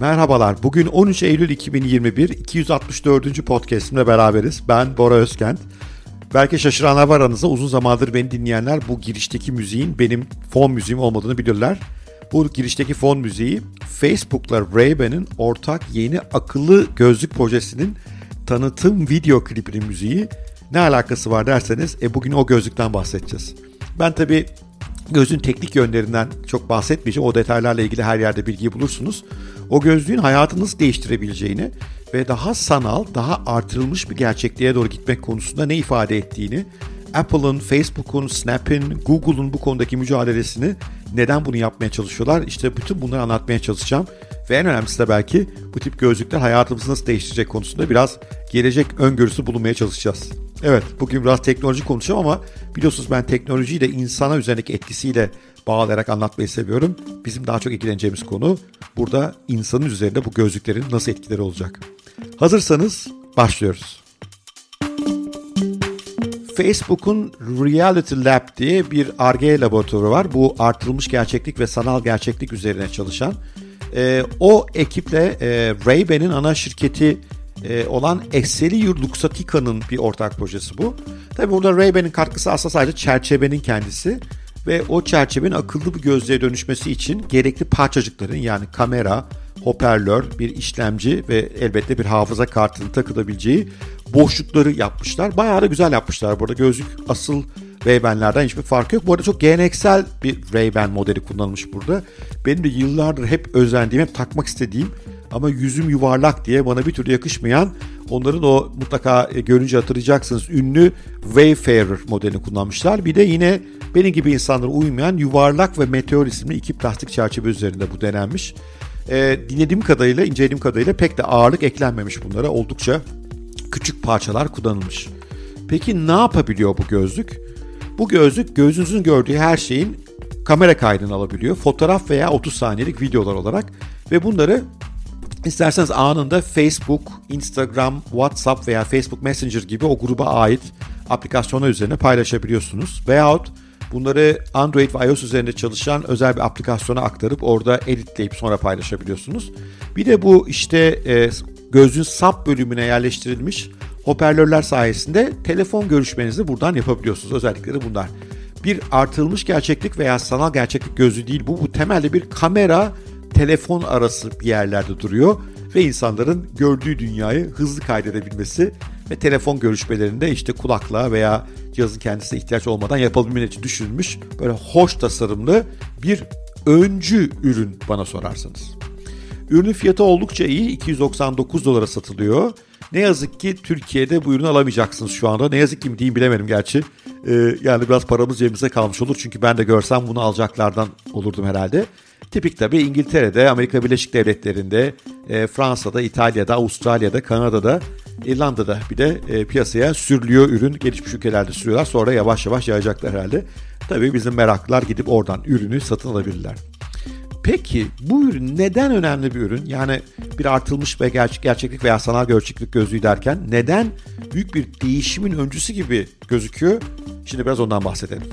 Merhabalar. Bugün 13 Eylül 2021 264. podcast'imle beraberiz. Ben Bora Özkent. Belki şaşıranlar var aranızda. Uzun zamandır beni dinleyenler bu girişteki müziğin benim fon müziğim olmadığını bilirler. Bu girişteki fon müziği Facebook'la Ray-Ban'ın ortak yeni akıllı gözlük projesinin tanıtım video klibinin müziği. Ne alakası var derseniz e, bugün o gözlükten bahsedeceğiz. Ben tabii gözün teknik yönlerinden çok bahsetmeyeceğim. O detaylarla ilgili her yerde bilgi bulursunuz. O gözlüğün hayatınızı değiştirebileceğini ve daha sanal, daha artırılmış bir gerçekliğe doğru gitmek konusunda ne ifade ettiğini, Apple'ın, Facebook'un, Snap'in, Google'un bu konudaki mücadelesini neden bunu yapmaya çalışıyorlar? İşte bütün bunları anlatmaya çalışacağım. Ve en önemlisi de belki bu tip gözlükler hayatımızı nasıl değiştirecek konusunda biraz gelecek öngörüsü bulunmaya çalışacağız. Evet bugün biraz teknoloji konuşacağım ama biliyorsunuz ben teknolojiyi de insana üzerindeki etkisiyle bağlayarak anlatmayı seviyorum. Bizim daha çok ilgileneceğimiz konu burada insanın üzerinde bu gözlüklerin nasıl etkileri olacak. Hazırsanız başlıyoruz. Facebook'un Reality Lab diye bir R&D laboratuvarı var. Bu artırılmış gerçeklik ve sanal gerçeklik üzerine çalışan. E, o ekiple e, Ray-Ban'in ana şirketi e, olan Excelliur Luxottica'nın bir ortak projesi bu. Tabi burada Ray-Ban'in katkısı aslında sadece çerçevenin kendisi ve o çerçevenin akıllı bir gözlüğe dönüşmesi için gerekli parçacıkların yani kamera, hoparlör, bir işlemci ve elbette bir hafıza kartının takılabileceği boşlukları yapmışlar. Bayağı da güzel yapmışlar. Burada gözlük asıl Ray-Ban'lerden hiçbir farkı yok. Bu arada çok geleneksel bir Ray-Ban modeli kullanılmış burada. Benim de yıllardır hep özendiğim, hep takmak istediğim ama yüzüm yuvarlak diye bana bir türlü yakışmayan onların o mutlaka e, görünce hatırlayacaksınız ünlü Wayfarer modelini kullanmışlar. Bir de yine benim gibi insanlara uymayan yuvarlak ve meteor isimli iki plastik çerçeve üzerinde bu denenmiş. E, dinlediğim kadarıyla, incelediğim kadarıyla pek de ağırlık eklenmemiş bunlara. Oldukça küçük parçalar kullanılmış. Peki ne yapabiliyor bu gözlük? Bu gözlük gözünüzün gördüğü her şeyin kamera kaydını alabiliyor. Fotoğraf veya 30 saniyelik videolar olarak ve bunları isterseniz anında Facebook, Instagram, WhatsApp veya Facebook Messenger gibi o gruba ait aplikasyonlar üzerine paylaşabiliyorsunuz. Veyahut bunları Android ve iOS üzerinde çalışan özel bir aplikasyona aktarıp orada editleyip sonra paylaşabiliyorsunuz. Bir de bu işte e, gözlüğün sub bölümüne yerleştirilmiş hoparlörler sayesinde telefon görüşmenizi buradan yapabiliyorsunuz. Özellikleri bunlar. Bir artırılmış gerçeklik veya sanal gerçeklik gözlüğü değil bu. Bu temelde bir kamera telefon arası bir yerlerde duruyor ve insanların gördüğü dünyayı hızlı kaydedebilmesi ve telefon görüşmelerinde işte kulaklığa veya cihazın kendisine ihtiyaç olmadan yapabilmeleri için düşünülmüş böyle hoş tasarımlı bir öncü ürün bana sorarsanız. Ürünün fiyatı oldukça iyi 299 dolara satılıyor. Ne yazık ki Türkiye'de bu ürünü alamayacaksınız şu anda. Ne yazık ki mi diyeyim bilemedim gerçi. Ee, yani biraz paramız cebimize kalmış olur. Çünkü ben de görsem bunu alacaklardan olurdum herhalde. Tipik tabii İngiltere'de, Amerika Birleşik Devletleri'nde, e, Fransa'da, İtalya'da, Avustralya'da, Kanada'da, İrlanda'da bir de e, piyasaya sürülüyor ürün. Gelişmiş ülkelerde sürüyorlar. Sonra yavaş yavaş yayacaklar herhalde. Tabii bizim meraklılar gidip oradan ürünü satın alabilirler. Peki bu ürün neden önemli bir ürün? Yani bir artılmış ve gerçek, gerçeklik veya sanal gerçeklik gözlüğü derken neden büyük bir değişimin öncüsü gibi gözüküyor? Şimdi biraz ondan bahsedelim.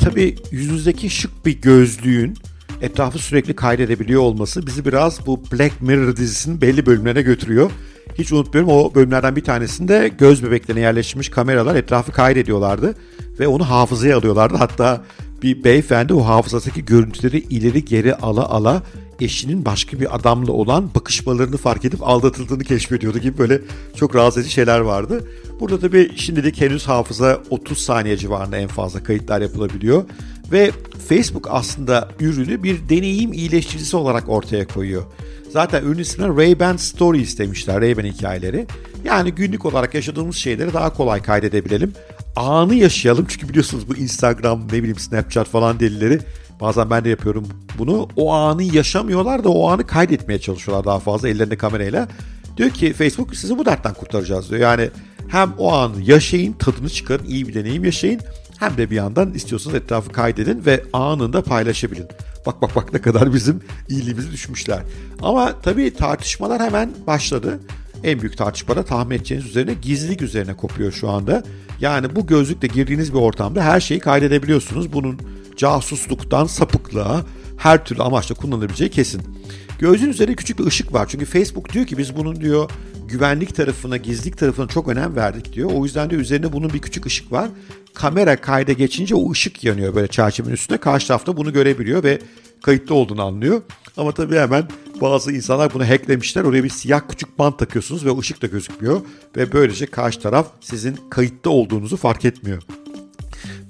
Tabii yüzünüzdeki şık bir gözlüğün etrafı sürekli kaydedebiliyor olması bizi biraz bu Black Mirror dizisinin belli bölümlerine götürüyor. Hiç unutmuyorum o bölümlerden bir tanesinde göz bebeklerine yerleşmiş kameralar etrafı kaydediyorlardı ve onu hafızaya alıyorlardı. Hatta bir beyefendi o hafızasındaki görüntüleri ileri geri ala ala eşinin başka bir adamla olan bakışmalarını fark edip aldatıldığını keşfediyordu gibi böyle çok rahatsız edici şeyler vardı. Burada tabii şimdilik henüz hafıza 30 saniye civarında en fazla kayıtlar yapılabiliyor. Ve Facebook aslında ürünü bir deneyim iyileştiricisi olarak ortaya koyuyor. Zaten ürün ismine Ray-Ban Stories demişler, Ray-Ban hikayeleri. Yani günlük olarak yaşadığımız şeyleri daha kolay kaydedebilelim. Anı yaşayalım çünkü biliyorsunuz bu Instagram, ne bileyim Snapchat falan delileri Bazen ben de yapıyorum bunu. O anı yaşamıyorlar da o anı kaydetmeye çalışıyorlar daha fazla ellerinde kamerayla. Diyor ki Facebook sizi bu dertten kurtaracağız diyor. Yani hem o anı yaşayın, tadını çıkarın, iyi bir deneyim yaşayın. hem de bir yandan istiyorsanız etrafı kaydedin ve anında paylaşabilin. Bak bak bak ne kadar bizim iyiliğimizi düşmüşler. Ama tabii tartışmalar hemen başladı. En büyük tartışma da tahmin edeceğiniz üzerine gizlilik üzerine kopuyor şu anda. Yani bu gözlükle girdiğiniz bir ortamda her şeyi kaydedebiliyorsunuz. Bunun casusluktan sapıklığa her türlü amaçla kullanılabileceği kesin. Gözün üzerinde küçük bir ışık var. Çünkü Facebook diyor ki biz bunun diyor güvenlik tarafına, gizlilik tarafına çok önem verdik diyor. O yüzden de üzerinde bunun bir küçük ışık var. Kamera kayda geçince o ışık yanıyor böyle çerçevenin üstünde. Karşı tarafta bunu görebiliyor ve kayıtlı olduğunu anlıyor. Ama tabii hemen bazı insanlar bunu hacklemişler. Oraya bir siyah küçük bant takıyorsunuz ve ışık da gözükmüyor. Ve böylece karşı taraf sizin kayıtta olduğunuzu fark etmiyor.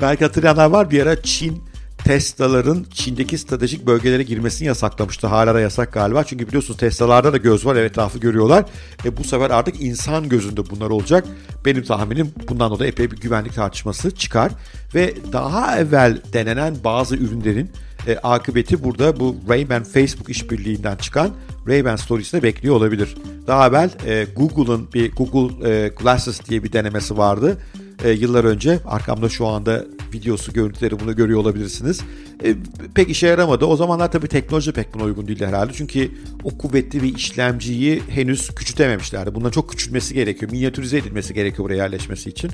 Belki hatırlayanlar var bir ara Çin Tesla'ların Çin'deki stratejik bölgelere girmesini yasaklamıştı. Hala da yasak galiba. Çünkü biliyorsunuz Tesla'larda da göz var. Evet etrafı görüyorlar. E bu sefer artık insan gözünde bunlar olacak. Benim tahminim bundan dolayı epey bir güvenlik tartışması çıkar. Ve daha evvel denenen bazı ürünlerin e, akıbeti burada bu Ray-Ban Facebook işbirliğinden çıkan Ray-Ban Stories'te bekliyor olabilir. Daha evvel e, Google'ın bir Google e, Glasses diye bir denemesi vardı e, yıllar önce. Arkamda şu anda videosu, görüntüleri bunu görüyor olabilirsiniz. E, pek işe yaramadı. O zamanlar tabii teknoloji pek buna uygun değildi herhalde. Çünkü o kuvvetli bir işlemciyi henüz küçültememişlerdi. Bundan çok küçülmesi gerekiyor. Minyatürize edilmesi gerekiyor buraya yerleşmesi için.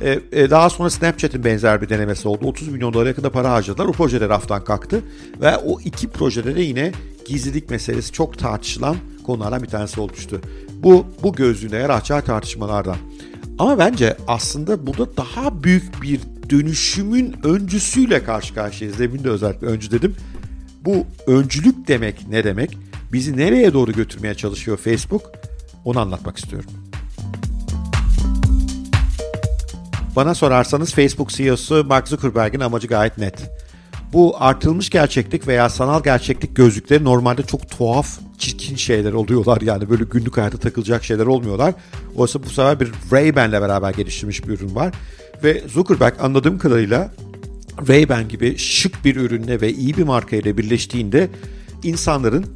E, e, daha sonra Snapchat'in benzer bir denemesi oldu. 30 milyon dolara kadar para harcadılar. O projede raftan kalktı. Ve o iki projede de yine gizlilik meselesi çok tartışılan konulardan bir tanesi olmuştu. Bu, bu gözlüğüne yer açar tartışmalardan. Ama bence aslında burada daha büyük bir dönüşümün öncüsüyle karşı karşıyayız. Demin de özellikle öncü dedim. Bu öncülük demek ne demek? Bizi nereye doğru götürmeye çalışıyor Facebook? Onu anlatmak istiyorum. Bana sorarsanız Facebook CEO'su Mark Zuckerberg'in amacı gayet net. Bu artılmış gerçeklik veya sanal gerçeklik gözlükleri normalde çok tuhaf, çirkin şeyler oluyorlar. Yani böyle günlük hayatta takılacak şeyler olmuyorlar. Oysa bu sefer bir Ray-Ban'le beraber geliştirmiş bir ürün var. Ve Zuckerberg anladığım kadarıyla Ray-Ban gibi şık bir ürünle ve iyi bir markayla birleştiğinde insanların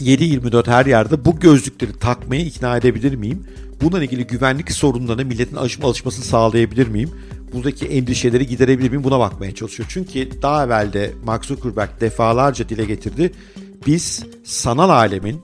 7-24 her yerde bu gözlükleri takmaya ikna edebilir miyim? Bununla ilgili güvenlik sorunlarına milletin alışma alışmasını sağlayabilir miyim? Buradaki endişeleri giderebilir miyim? Buna bakmaya çalışıyor. Çünkü daha evvel de Mark Zuckerberg defalarca dile getirdi. Biz sanal alemin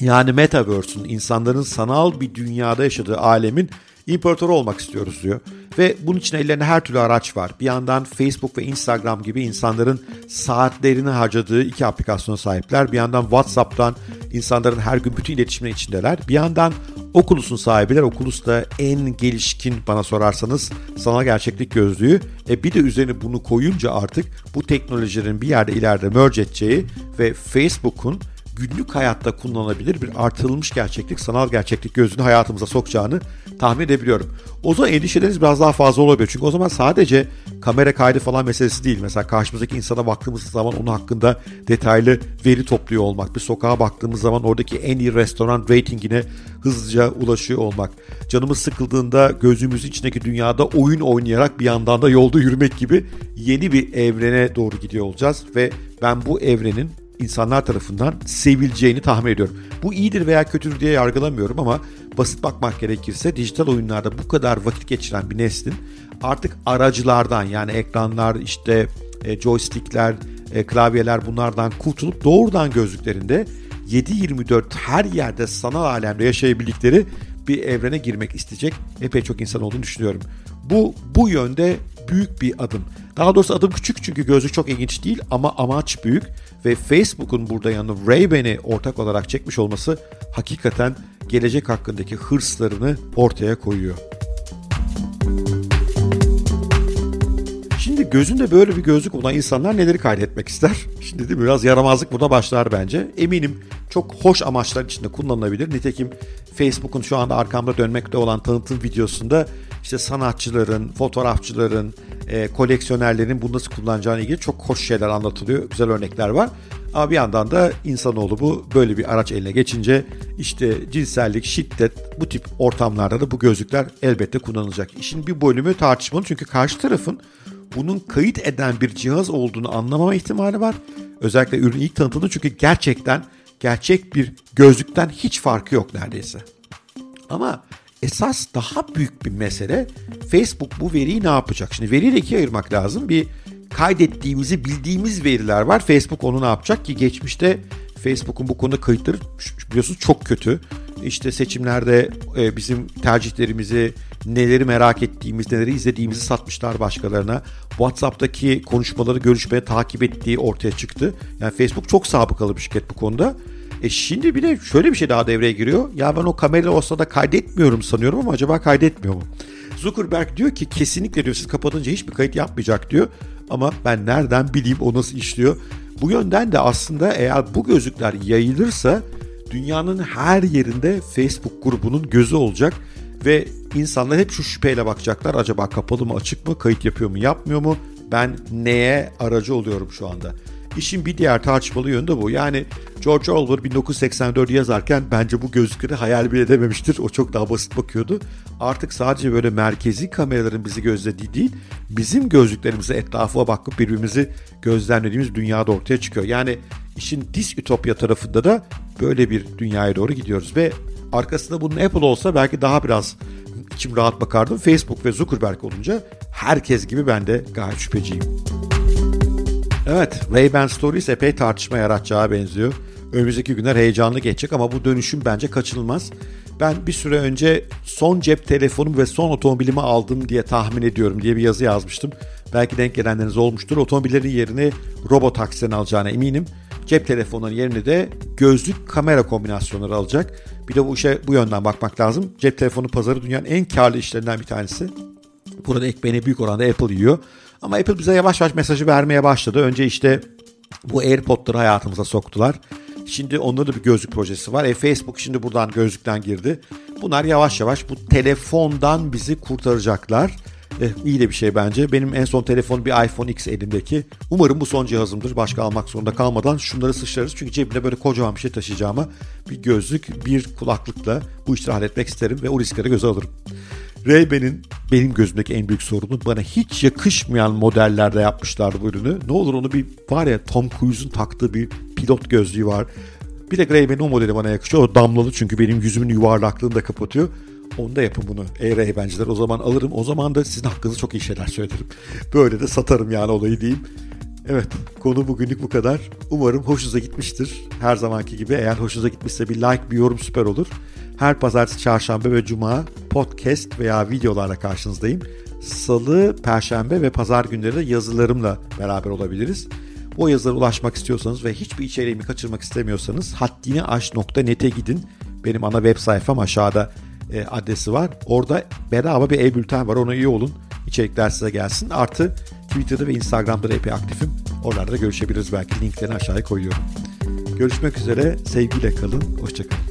yani Metaverse'ün insanların sanal bir dünyada yaşadığı alemin imparatoru olmak istiyoruz diyor. Ve bunun için ellerinde her türlü araç var. Bir yandan Facebook ve Instagram gibi insanların saatlerini harcadığı iki aplikasyona sahipler. Bir yandan WhatsApp'tan insanların her gün bütün iletişimin içindeler. Bir yandan Oculus'un sahibiler. Oculus da en gelişkin bana sorarsanız sanal gerçeklik gözlüğü. E bir de üzerine bunu koyunca artık bu teknolojilerin bir yerde ileride merge edeceği ve Facebook'un günlük hayatta kullanılabilir bir artırılmış gerçeklik, sanal gerçeklik gözünü hayatımıza sokacağını tahmin edebiliyorum. O zaman endişeleriniz biraz daha fazla olabilir. Çünkü o zaman sadece kamera kaydı falan meselesi değil. Mesela karşımızdaki insana baktığımız zaman onun hakkında detaylı veri topluyor olmak. Bir sokağa baktığımız zaman oradaki en iyi restoran ratingine hızlıca ulaşıyor olmak. Canımız sıkıldığında gözümüzün içindeki dünyada oyun oynayarak bir yandan da yolda yürümek gibi yeni bir evrene doğru gidiyor olacağız. Ve ben bu evrenin insanlar tarafından sevileceğini tahmin ediyorum. Bu iyidir veya kötüdür diye yargılamıyorum ama basit bakmak gerekirse dijital oyunlarda bu kadar vakit geçiren bir neslin artık aracılardan yani ekranlar işte e, joystickler, e, klavyeler bunlardan kurtulup doğrudan gözlüklerinde 7-24 her yerde sanal alemde yaşayabildikleri bir evrene girmek isteyecek epey çok insan olduğunu düşünüyorum. Bu bu yönde büyük bir adım. Daha doğrusu adım küçük çünkü gözlük çok ilginç değil ama amaç büyük ve Facebook'un burada yanında Ray-Ban'i ortak olarak çekmiş olması hakikaten gelecek hakkındaki hırslarını ortaya koyuyor. Şimdi gözünde böyle bir gözlük olan insanlar neleri kaydetmek ister? Şimdi değil mi? Biraz yaramazlık burada başlar bence. Eminim çok hoş amaçlar içinde kullanılabilir. Nitekim Facebook'un şu anda arkamda dönmekte olan tanıtım videosunda işte sanatçıların, fotoğrafçıların, e, koleksiyonerlerin bunu nasıl kullanacağına ilgili çok hoş şeyler anlatılıyor. Güzel örnekler var. Ama bir yandan da insanoğlu bu böyle bir araç eline geçince işte cinsellik, şiddet bu tip ortamlarda da bu gözlükler elbette kullanılacak. İşin bir bölümü tartışmalı çünkü karşı tarafın bunun kayıt eden bir cihaz olduğunu anlamama ihtimali var. Özellikle ürün ilk tanıtıldı çünkü gerçekten gerçek bir gözlükten hiç farkı yok neredeyse. Ama esas daha büyük bir mesele Facebook bu veriyi ne yapacak? Şimdi veriyle ikiye ayırmak lazım. Bir kaydettiğimizi bildiğimiz veriler var. Facebook onu ne yapacak ki geçmişte Facebook'un bu konuda kayıtları biliyorsunuz çok kötü. İşte seçimlerde e, bizim tercihlerimizi, neleri merak ettiğimiz, neleri izlediğimizi satmışlar başkalarına. WhatsApp'taki konuşmaları, görüşmeye takip ettiği ortaya çıktı. Yani Facebook çok sabıkalı bir şirket bu konuda. E şimdi bir de şöyle bir şey daha devreye giriyor. Ya ben o kamera olsa da kaydetmiyorum sanıyorum ama acaba kaydetmiyor mu? Zuckerberg diyor ki kesinlikle diyor siz kapatınca hiçbir kayıt yapmayacak diyor. Ama ben nereden bileyim o nasıl işliyor? Bu yönden de aslında eğer bu gözlükler yayılırsa dünyanın her yerinde Facebook grubunun gözü olacak ve insanlar hep şu şüpheyle bakacaklar. Acaba kapalı mı açık mı kayıt yapıyor mu yapmıyor mu? Ben neye aracı oluyorum şu anda? İşin bir diğer tartışmalı yönü de bu. Yani George Orwell 1984 yazarken bence bu gözlükleri hayal bile edememiştir. O çok daha basit bakıyordu. Artık sadece böyle merkezi kameraların bizi gözlediği değil, bizim gözlüklerimize etrafa bakıp birbirimizi gözlemlediğimiz dünyada ortaya çıkıyor. Yani işin ütopya tarafında da böyle bir dünyaya doğru gidiyoruz ve arkasında bunun Apple olsa belki daha biraz içim rahat bakardım. Facebook ve Zuckerberg olunca herkes gibi ben de gayet şüpheciyim. Evet, Ray-Ban Stories epey tartışma yaratacağı benziyor. Önümüzdeki günler heyecanlı geçecek ama bu dönüşüm bence kaçınılmaz. Ben bir süre önce son cep telefonum ve son otomobilimi aldım diye tahmin ediyorum diye bir yazı yazmıştım. Belki denk gelenleriniz olmuştur. Otomobillerin yerini robot taksiden alacağına eminim. Cep telefonunun yerini de gözlük kamera kombinasyonları alacak. Bir de bu işe bu yönden bakmak lazım. Cep telefonu pazarı dünyanın en karlı işlerinden bir tanesi. Burada ekmeğini büyük oranda Apple yiyor. Ama Apple bize yavaş yavaş mesajı vermeye başladı. Önce işte bu AirPod'ları hayatımıza soktular. Şimdi onların da bir gözlük projesi var. E, Facebook şimdi buradan gözlükten girdi. Bunlar yavaş yavaş bu telefondan bizi kurtaracaklar. Eh, iyi de bir şey bence. Benim en son telefon bir iPhone X elimdeki. Umarım bu son cihazımdır. Başka almak zorunda kalmadan şunları sıçrarız. Çünkü cebimde böyle kocaman bir şey taşıyacağıma bir gözlük, bir kulaklıkla bu işleri halletmek isterim ve o riskleri göze alırım. Ray-Ban'in benim gözümdeki en büyük sorunu bana hiç yakışmayan modellerde yapmışlardı bu ürünü. Ne olur onu bir var ya Tom Cruise'un taktığı bir pilot gözlüğü var. Bir de Ray-Ban'in o modeli bana yakışıyor. O damlalı çünkü benim yüzümün yuvarlaklığını da kapatıyor. Onda yapın bunu ey Ray-Ban'ciler. O zaman alırım. O zaman da sizin hakkınızda çok iyi şeyler söylerim. Böyle de satarım yani olayı diyeyim. Evet konu bugünlük bu kadar. Umarım hoşunuza gitmiştir. Her zamanki gibi eğer hoşunuza gitmişse bir like bir yorum süper olur. Her pazartesi, çarşamba ve cuma podcast veya videolarla karşınızdayım. Salı, perşembe ve pazar günleri de yazılarımla beraber olabiliriz. O yazılara ulaşmak istiyorsanız ve hiçbir içeriğimi kaçırmak istemiyorsanız haddiniaş.net'e gidin. Benim ana web sayfam aşağıda e, adresi var. Orada bedava bir e-bülten var. Ona iyi olun. İçerikler size gelsin. Artı Twitter'da ve Instagram'da da epey aktifim. Oralarda görüşebiliriz belki. Linklerini aşağıya koyuyorum. Görüşmek üzere. Sevgiyle kalın. Hoşçakalın.